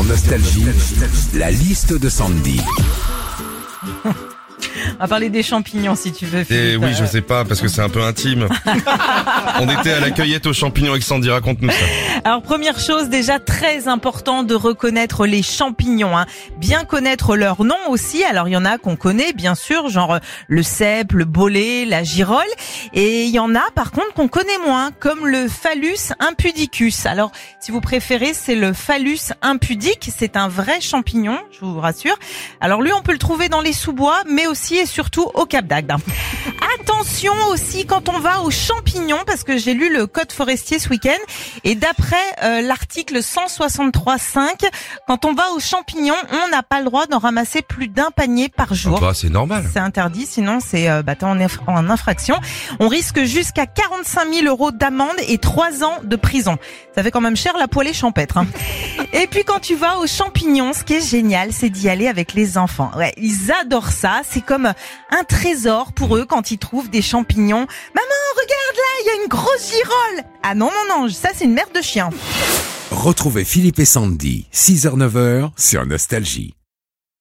Nostalgie, la liste de Sandy. On va parler des champignons si tu veux. Et Philippe. oui, je sais pas, parce que c'est un peu intime. On était à la cueillette aux champignons avec Sandy, raconte-nous ça. Alors première chose déjà très important de reconnaître les champignons, hein. bien connaître leur nom aussi. Alors il y en a qu'on connaît bien sûr, genre le cèpe, le bolet, la girole, et il y en a par contre qu'on connaît moins, comme le phallus impudicus. Alors si vous préférez, c'est le phallus impudique, c'est un vrai champignon, je vous rassure. Alors lui on peut le trouver dans les sous-bois, mais aussi et surtout au Cap d'Agde. Attention aussi quand on va aux champignons, parce que j'ai lu le code forestier ce week-end, et d'après euh, l'article 163.5, quand on va aux champignons, on n'a pas le droit d'en ramasser plus d'un panier par jour. Bah, c'est normal. C'est interdit, sinon c'est euh, bah, en, en infraction. On risque jusqu'à 45 000 euros d'amende et 3 ans de prison. Ça fait quand même cher la poêlée champêtre. hein. Et puis quand tu vas aux champignons, ce qui est génial, c'est d'y aller avec les enfants. Ouais, ils adorent ça. C'est comme un trésor pour eux quand ils trouvent des champignons. Maman, regarde là, il y a une grosse girole. Ah non non non, ça c'est une merde de chien. Retrouvez Philippe et Sandy, 6h-9h sur Nostalgie.